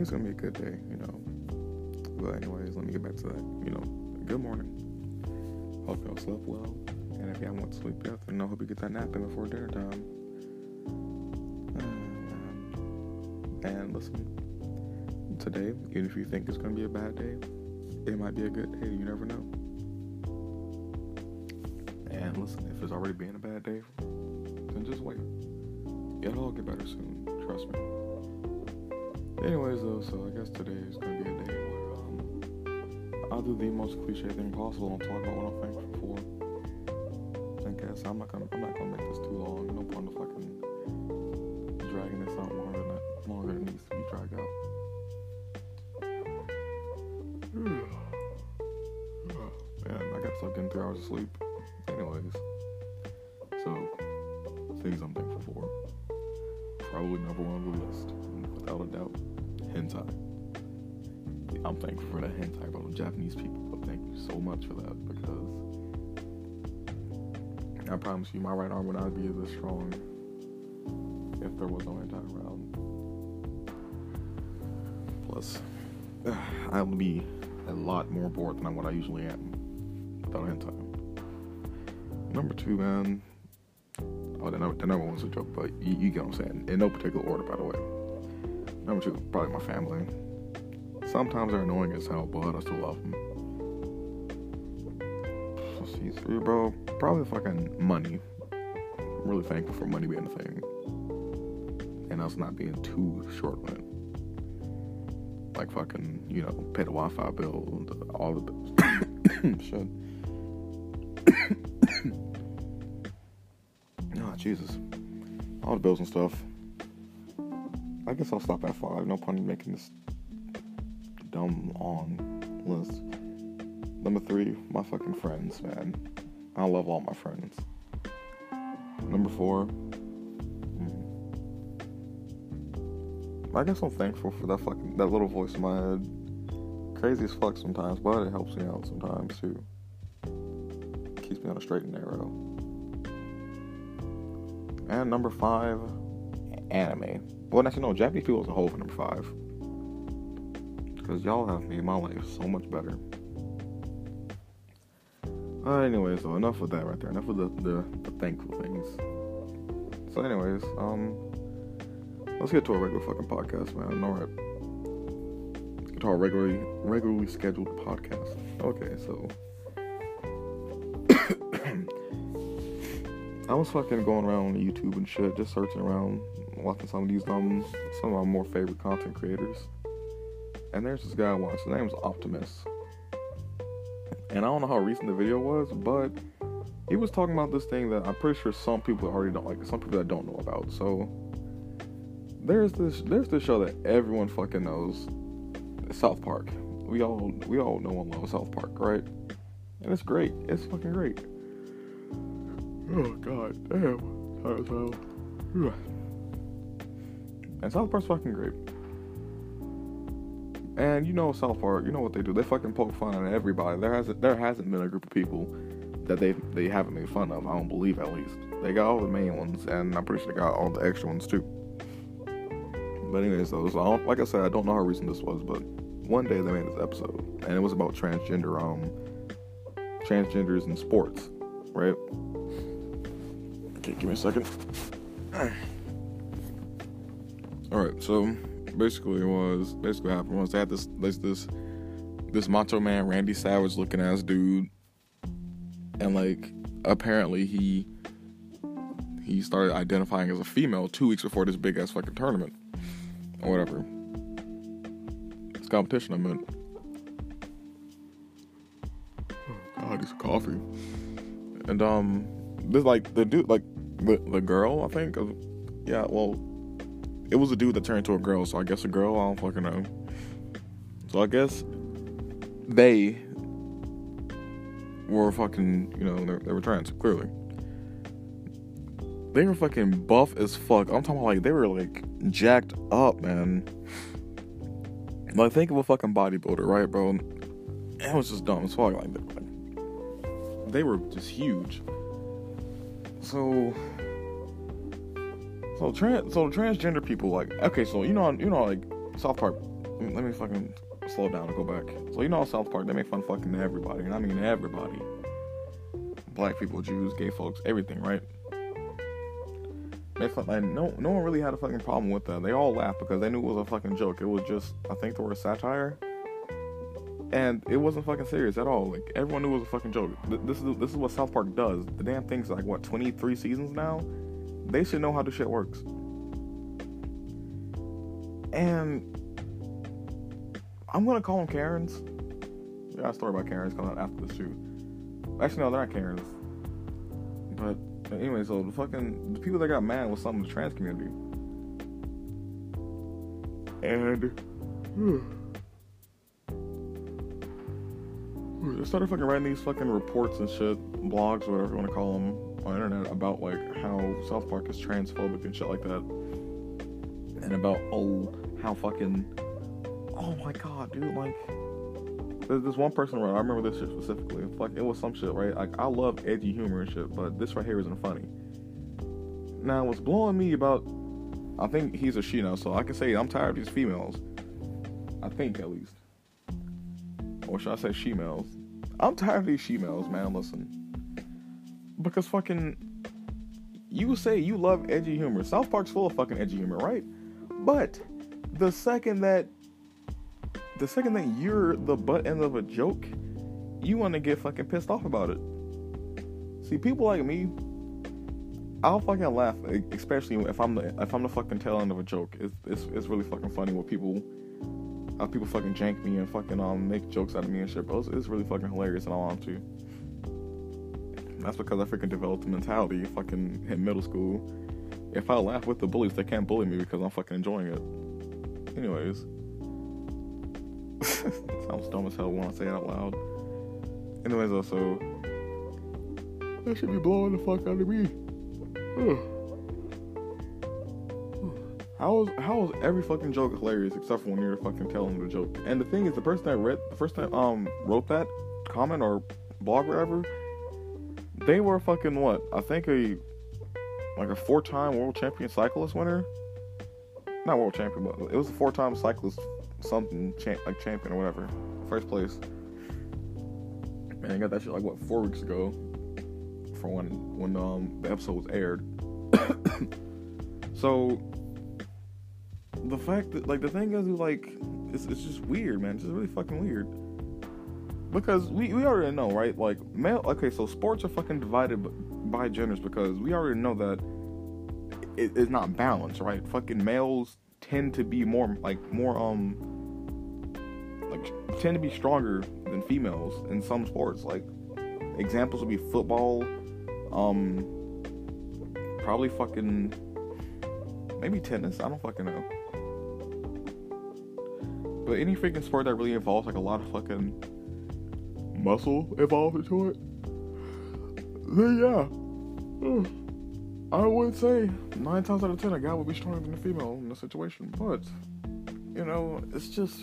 today's gonna be a good day, you know. But anyways, let me get back to that. You know, good morning. Hope y'all slept well. And if y'all want to sleep yet, then I hope you get that nap in before dinner time. Uh, and listen, today, even if you think it's gonna be a bad day, it might be a good day. You never know. And listen, if it's already been a bad day, then just wait. It'll all get better soon. Trust me. Anyways, though, so I guess today is gonna be a day where um, I'll do the most cliche thing possible and talk about what I'm thankful for. I guess I'm not gonna I'm not gonna make this too long. No point of fucking dragging this out longer than it, longer than it needs to be dragged out. Man, I got stuck in three hours of sleep. Anyways, so things I'm thankful for. Probably number one on the list, without a doubt, hentai. I'm thankful for that hentai the Japanese people, but thank you so much for that because I promise you, my right arm would not be this strong if there was no hentai around. Plus, I would be a lot more bored than what I usually am without hentai. Number two, man. Oh, the number, the number one's a joke, but you, you get what I'm saying. In no particular order, by the way. Number two, probably my family. Sometimes they're annoying as hell, but I still love them. See three, bro. Probably fucking money. I'm really thankful for money being a thing, and us not being too short it. Like fucking, you know, pay the Wi-Fi bill, the, all the bills. Shit. oh, Jesus. All the bills and stuff. I guess I'll stop at five. No point in making this dumb long list. Number three, my fucking friends, man. I love all my friends. Number four, mm, I guess I'm thankful for that fucking that little voice in my head. Crazy as fuck sometimes, but it helps me out sometimes too. Keeps me on a straight and narrow. And number five, anime. Well, actually, no, Japanese people as a whole for number five. Because y'all have made my life so much better. Uh, anyways, so enough with that right there. Enough with the, the, the thankful things. So, anyways, um, let's get to a regular fucking podcast, man. All right. Let's get to our regularly regularly scheduled podcast. Okay, so I was fucking going around on YouTube and shit, just searching around, watching some of these um some of my more favorite content creators. And there's this guy I watched. His name's Optimus. And I don't know how recent the video was, but he was talking about this thing that I'm pretty sure some people already don't like, some people that don't know about. So there's this there's this show that everyone fucking knows, South Park. We all we all know and love South Park, right? And it's great. It's fucking great. Oh god, damn. Tired as hell. And South Park's fucking great. And you know South Park, you know what they do. They fucking poke fun at everybody. There hasn't there hasn't been a group of people that they they haven't made fun of. I don't believe at least. They got all the main ones, and I'm pretty sure they got all the extra ones too. But anyways, though, so I like I said, I don't know how recent this was, but one day they made this episode, and it was about transgender um transgenders in sports, right? Okay, give me a second. All right, so basically, it was basically what happened was they had this this this this Macho Man Randy Savage looking ass dude, and like apparently he he started identifying as a female two weeks before this big ass fucking tournament or whatever. This competition, I meant. Oh God, this coffee. And um, this like the dude, like the the girl, I think. Yeah, well, it was a dude that turned into a girl, so I guess a girl. I don't fucking know. So I guess they were fucking, you know, they, were trans, clearly. They were fucking buff as fuck. I'm talking about like they were like jacked up, man. Like think of a fucking bodybuilder, right, bro? It was just dumb as fuck. Like, they- like they were just huge. So, so trans, so transgender people like okay, so you know, you know, like South Park let me fucking slow down and go back. So you know South Park, they make fun fucking everybody, and I mean everybody. Black people, Jews, gay folks, everything, right? They felt like no no one really had a fucking problem with that. They all laughed because they knew it was a fucking joke. It was just I think the word satire. And it wasn't fucking serious at all. Like everyone knew it was a fucking joke. This is this is what South Park does. The damn thing's like what 23 seasons now. They should know how the shit works. And I'm gonna call them Karens. Yeah, got a story about Karens coming out after the too. Actually, no, they're not Karens. But anyway, so the fucking the people that got mad was some of the trans community, and hmm. they started fucking writing these fucking reports and shit, blogs whatever you want to call them on the internet about like how South Park is transphobic and shit like that, and about oh how fucking oh my god, dude, like there's this one person right. I remember this shit specifically. Like it was some shit, right? Like I love edgy humor and shit, but this right here isn't funny. Now, what's blowing me about, I think he's a she now, so I can say I'm tired of these females. I think at least, or should I say she males? I'm tired of these she males, man. Listen, because fucking, you say you love edgy humor. South Park's full of fucking edgy humor, right? But the second that the second that you're the butt end of a joke, you want to get fucking pissed off about it. See, people like me, I'll fucking laugh, especially if I'm the if I'm the fucking tail end of a joke. It's it's, it's really fucking funny when people how people fucking jank me and fucking um make jokes out of me and shit, bro. It's, it's really fucking hilarious and I want to. That's because I freaking developed a mentality fucking in middle school. If I laugh with the bullies, they can't bully me because I'm fucking enjoying it. Anyways. Sounds dumb as hell when I say it out loud. Anyways, also, that should be blowing the fuck out of me. How is how is every fucking joke hilarious except for when you're fucking telling the joke? And the thing is, the person that read the first time um wrote that comment or blog or whatever, they were fucking what? I think a like a four-time world champion cyclist winner. Not world champion, but it was a four-time cyclist something champ, like champion or whatever, first place. Man, I got that shit like what four weeks ago, for when when um the episode was aired. so the fact that like the thing is like it's it's just weird, man. It's just really fucking weird. Because we, we already know, right? Like male okay, so sports are fucking divided by genders because we already know that it is not balanced, right? Fucking males tend to be more like more um like tend to be stronger than females in some sports. Like examples would be football, um probably fucking maybe tennis, I don't fucking know. But any freaking sport that really involves like a lot of fucking muscle involved into it, then yeah. I would say nine times out of ten, a guy would be stronger than a female in a situation. But you know, it's just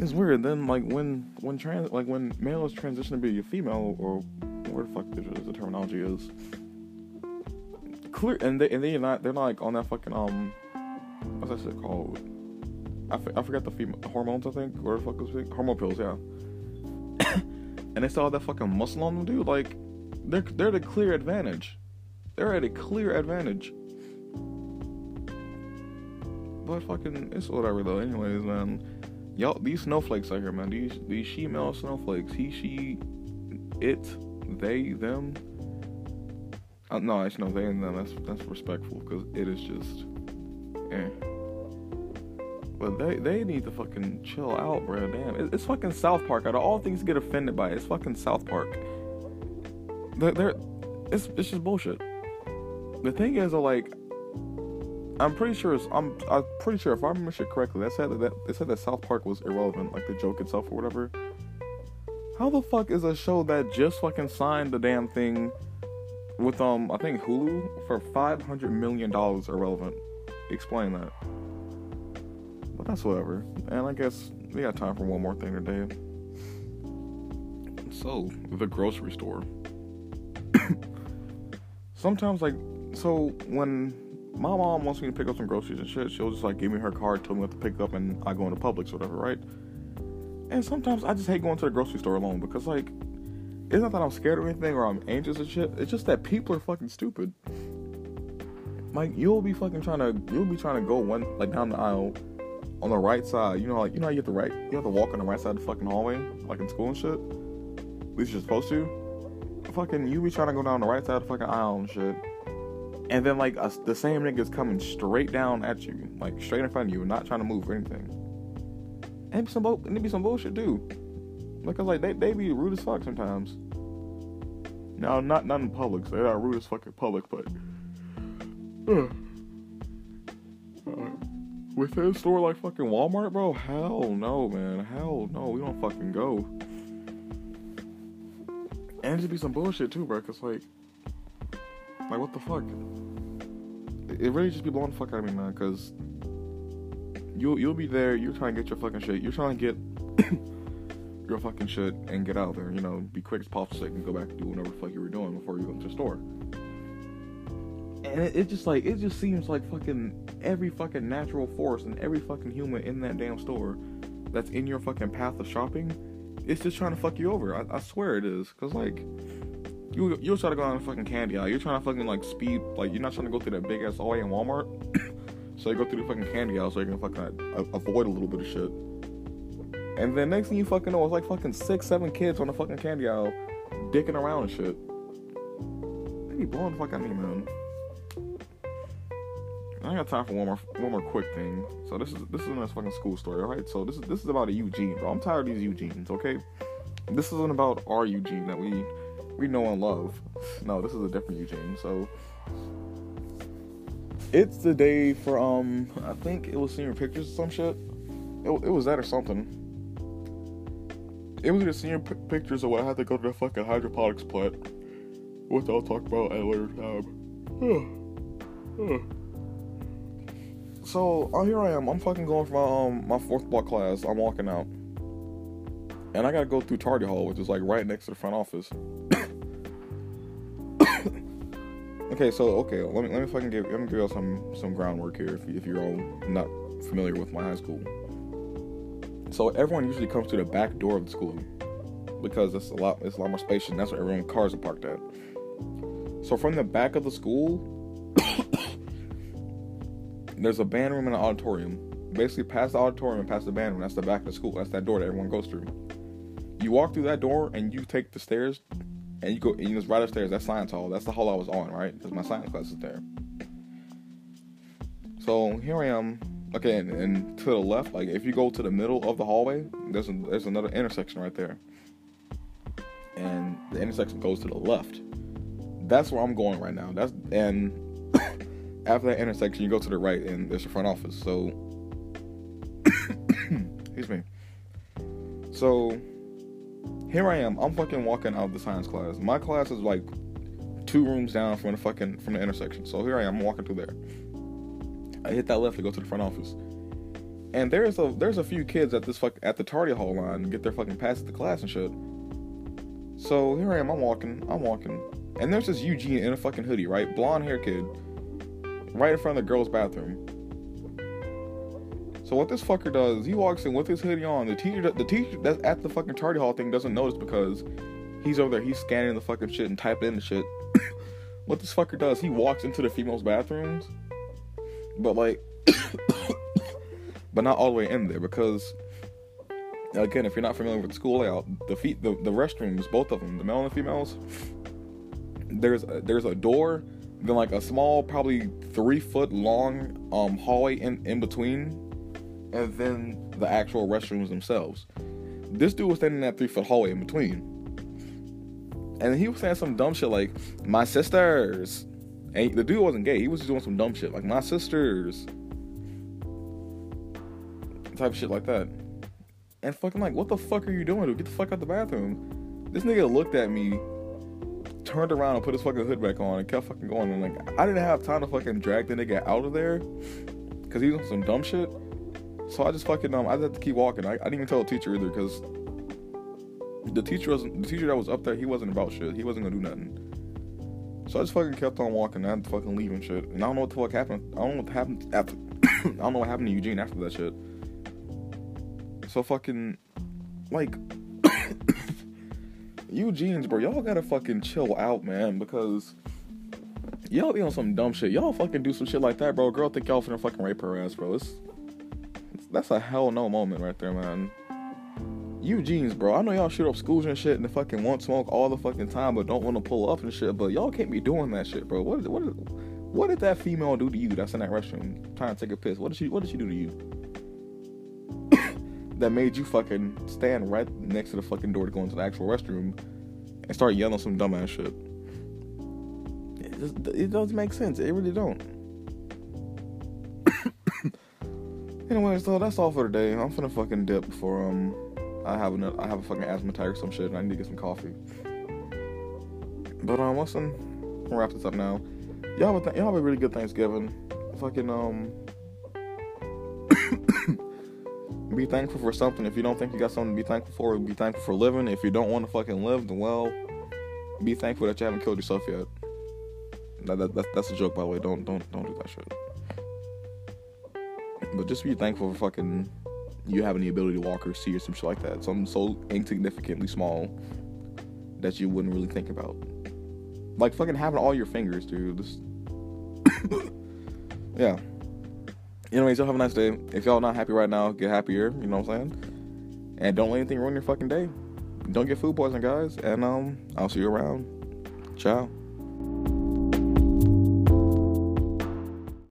it's weird. Then like when when trans like when males transition to be a female or where the fuck the, the terminology is clear, and they and they're not they're not like on that fucking um what's that shit called? I, f- I forgot the female hormones. I think where the fuck was it? hormone pills. Yeah. and they have that fucking muscle on them, dude. Like they're they're the clear advantage. They're at a clear advantage. But fucking, it's whatever though. Anyways, man, y'all, these snowflakes out here, man. These these she-male snowflakes. He, she, it, they, them. Uh, no, actually, no, they and them. That's that's respectful because it is just, eh. But they they need to fucking chill out, bro. Damn, it's fucking South Park. Out of all things get offended by, it's fucking South Park. They're, they're it's it's just bullshit the thing is, like, I'm pretty sure I'm I'm pretty sure if I remember shit correctly, that said that they said that South Park was irrelevant, like the joke itself or whatever. How the fuck is a show that just fucking signed the damn thing with um I think Hulu for five hundred million dollars irrelevant? Explain that. That's whatever. And I guess we got time for one more thing today. So the grocery store. Sometimes like so when my mom wants me to pick up some groceries and shit. She'll just like give me her card, tell me what to pick up, and I go into Publix or whatever, right? And sometimes I just hate going to the grocery store alone because like it's not that I'm scared or anything or I'm anxious and shit. It's just that people are fucking stupid. Like you'll be fucking trying to you'll be trying to go one like down the aisle on the right side. You know, like you know, you have to right you have to walk on the right side of the fucking hallway, like in school and shit. At least you're supposed to. Fucking you be trying to go down the right side of the fucking aisle and shit. And then like a, the same nigga's coming straight down at you, like straight in front of you, not trying to move or anything. And be some and it be some bullshit too. Like, Because like they, they be rude as fuck sometimes. No, not not in public. So They're not rude as fuck in public, but uh, within store like fucking Walmart, bro. Hell no, man. Hell no. We don't fucking go. And it just be some bullshit too, bro. Cause like, like what the fuck? It really just be blowing the fuck out of me, man. Cause you'll you'll be there. You're trying to get your fucking shit. You're trying to get your fucking shit and get out there. You know, be quick as possible can go back and do whatever the fuck you were doing before you went to the store. And it, it just like it just seems like fucking every fucking natural force and every fucking human in that damn store that's in your fucking path of shopping, it's just trying to fuck you over. I, I swear it is. Cause like you you'll try to go on a fucking candy aisle. You're trying to fucking like speed like you're not trying to go through that big ass hallway in Walmart. so you go through the fucking candy aisle so you can fucking uh, avoid a little bit of shit. And then next thing you fucking know, it's like fucking six, seven kids on the fucking candy aisle, dicking around and shit. They be blowing the fuck out of me, man. I got time for one more one more quick thing. So this is this is a nice fucking school story, alright? So this is this is about a Eugene, bro. I'm tired of these Eugenes, okay? This isn't about our Eugene that we we know and love. No, this is a different Eugene. So it's the day for um I think it was senior pictures or some shit. It, it was that or something. It was either senior p- pictures or what I had to go to the fucking hydroponics plant, which I'll talk about at a later time. So oh, here I am. I'm fucking going for my um my fourth block class. I'm walking out, and I gotta go through Tardy Hall, which is like right next to the front office. okay, so okay, let me let me fucking give let me give y'all some some groundwork here if, if you're all not familiar with my high school. So everyone usually comes to the back door of the school because it's a lot it's a lot more spacious and that's where everyone cars are parked at. So from the back of the school there's a band room and an auditorium. Basically past the auditorium and past the band room, that's the back of the school. That's that door that everyone goes through. You walk through that door and you take the stairs and you go and just right upstairs, that's science hall. That's the hall I was on, right? Because my science class is there. So here I am Okay, and, and, to the left, like if you go to the middle of the hallway, there's a, there's another intersection right there, and the intersection goes to the left. That's where I'm going right now. That's and after that intersection, you go to the right, and there's the front office. So, excuse me. So here I am. I'm fucking walking out of the science class. My class is like two rooms down from the fucking from the intersection. So here I am. Walking through there. I hit that left to go to the front office. And there's a there's a few kids at this fuck at the tardy hall line get their fucking passes to class and shit. So here I am, I'm walking, I'm walking, and there's this Eugene in a fucking hoodie, right? Blonde hair kid, right in front of the girls' bathroom. So what this fucker does, he walks in with his hoodie on. The teacher, the teacher that's at the fucking tardy hall thing doesn't notice because he's over there, he's scanning the fucking shit and typing in the shit. what this fucker does, he walks into the females' bathrooms but like, but not all the way in there because again, if you're not familiar with the school layout, the feet, the, the restrooms, both of them, the male and the females, there's a, there's a door, then like a small, probably three foot long um hallway in in between, and then the actual restrooms themselves. This dude was standing in that three foot hallway in between. And he was saying some dumb shit like, my sisters, and the dude wasn't gay. He was just doing some dumb shit, like my sisters, type of shit like that. And fucking like, what the fuck are you doing, dude? Get the fuck out the bathroom. This nigga looked at me, turned around and put his fucking hood back on and kept fucking going. And like, I didn't have time to fucking drag the nigga out of there because he was on some dumb shit. So I just fucking um, I had to keep walking. I, I didn't even tell the teacher either because the teacher wasn't the teacher that was up there. He wasn't about shit. He wasn't gonna do nothing. So I just fucking kept on walking. I had to fucking leave and shit. And I don't know what the fuck happened. I don't know what happened after. I don't know what happened to Eugene after that shit. So fucking, like, Eugene's, bro. Y'all gotta fucking chill out, man, because y'all be on some dumb shit. Y'all fucking do some shit like that, bro. Girl think y'all finna fucking rape her ass, bro. It's, it's that's a hell no moment right there, man. Eugene's, bro. I know y'all shoot up schools and shit and the fucking want smoke all the fucking time, but don't want to pull up and shit. But y'all can't be doing that shit, bro. What, what, what did that female do to you? That's in that restroom trying to take a piss. What did she, what did she do to you? That made you fucking stand right next to the fucking door to go into the actual restroom and start yelling some dumbass shit. It, just, it doesn't make sense. It really don't. anyway, so that's all for today. I'm finna fucking dip before um I have an I have a fucking asthma attack or some shit, and I need to get some coffee. But um, listen, we'll wrap this up now. Y'all have a th- y'all have a really good Thanksgiving. Fucking um, be thankful for something. If you don't think you got something to be thankful for, be thankful for living. If you don't want to fucking live, then well, be thankful that you haven't killed yourself yet. That, that, that, that's a joke, by the way. Don't don't don't do that shit. But just be thankful for fucking you having the ability to walk or see or some shit like that. Something so insignificantly small that you wouldn't really think about. Like fucking having all your fingers, dude. This... yeah. Anyways, y'all have a nice day. If y'all not happy right now, get happier. You know what I'm saying? And don't let anything ruin your fucking day. Don't get food poisoning, guys. And um, I'll see you around. Ciao.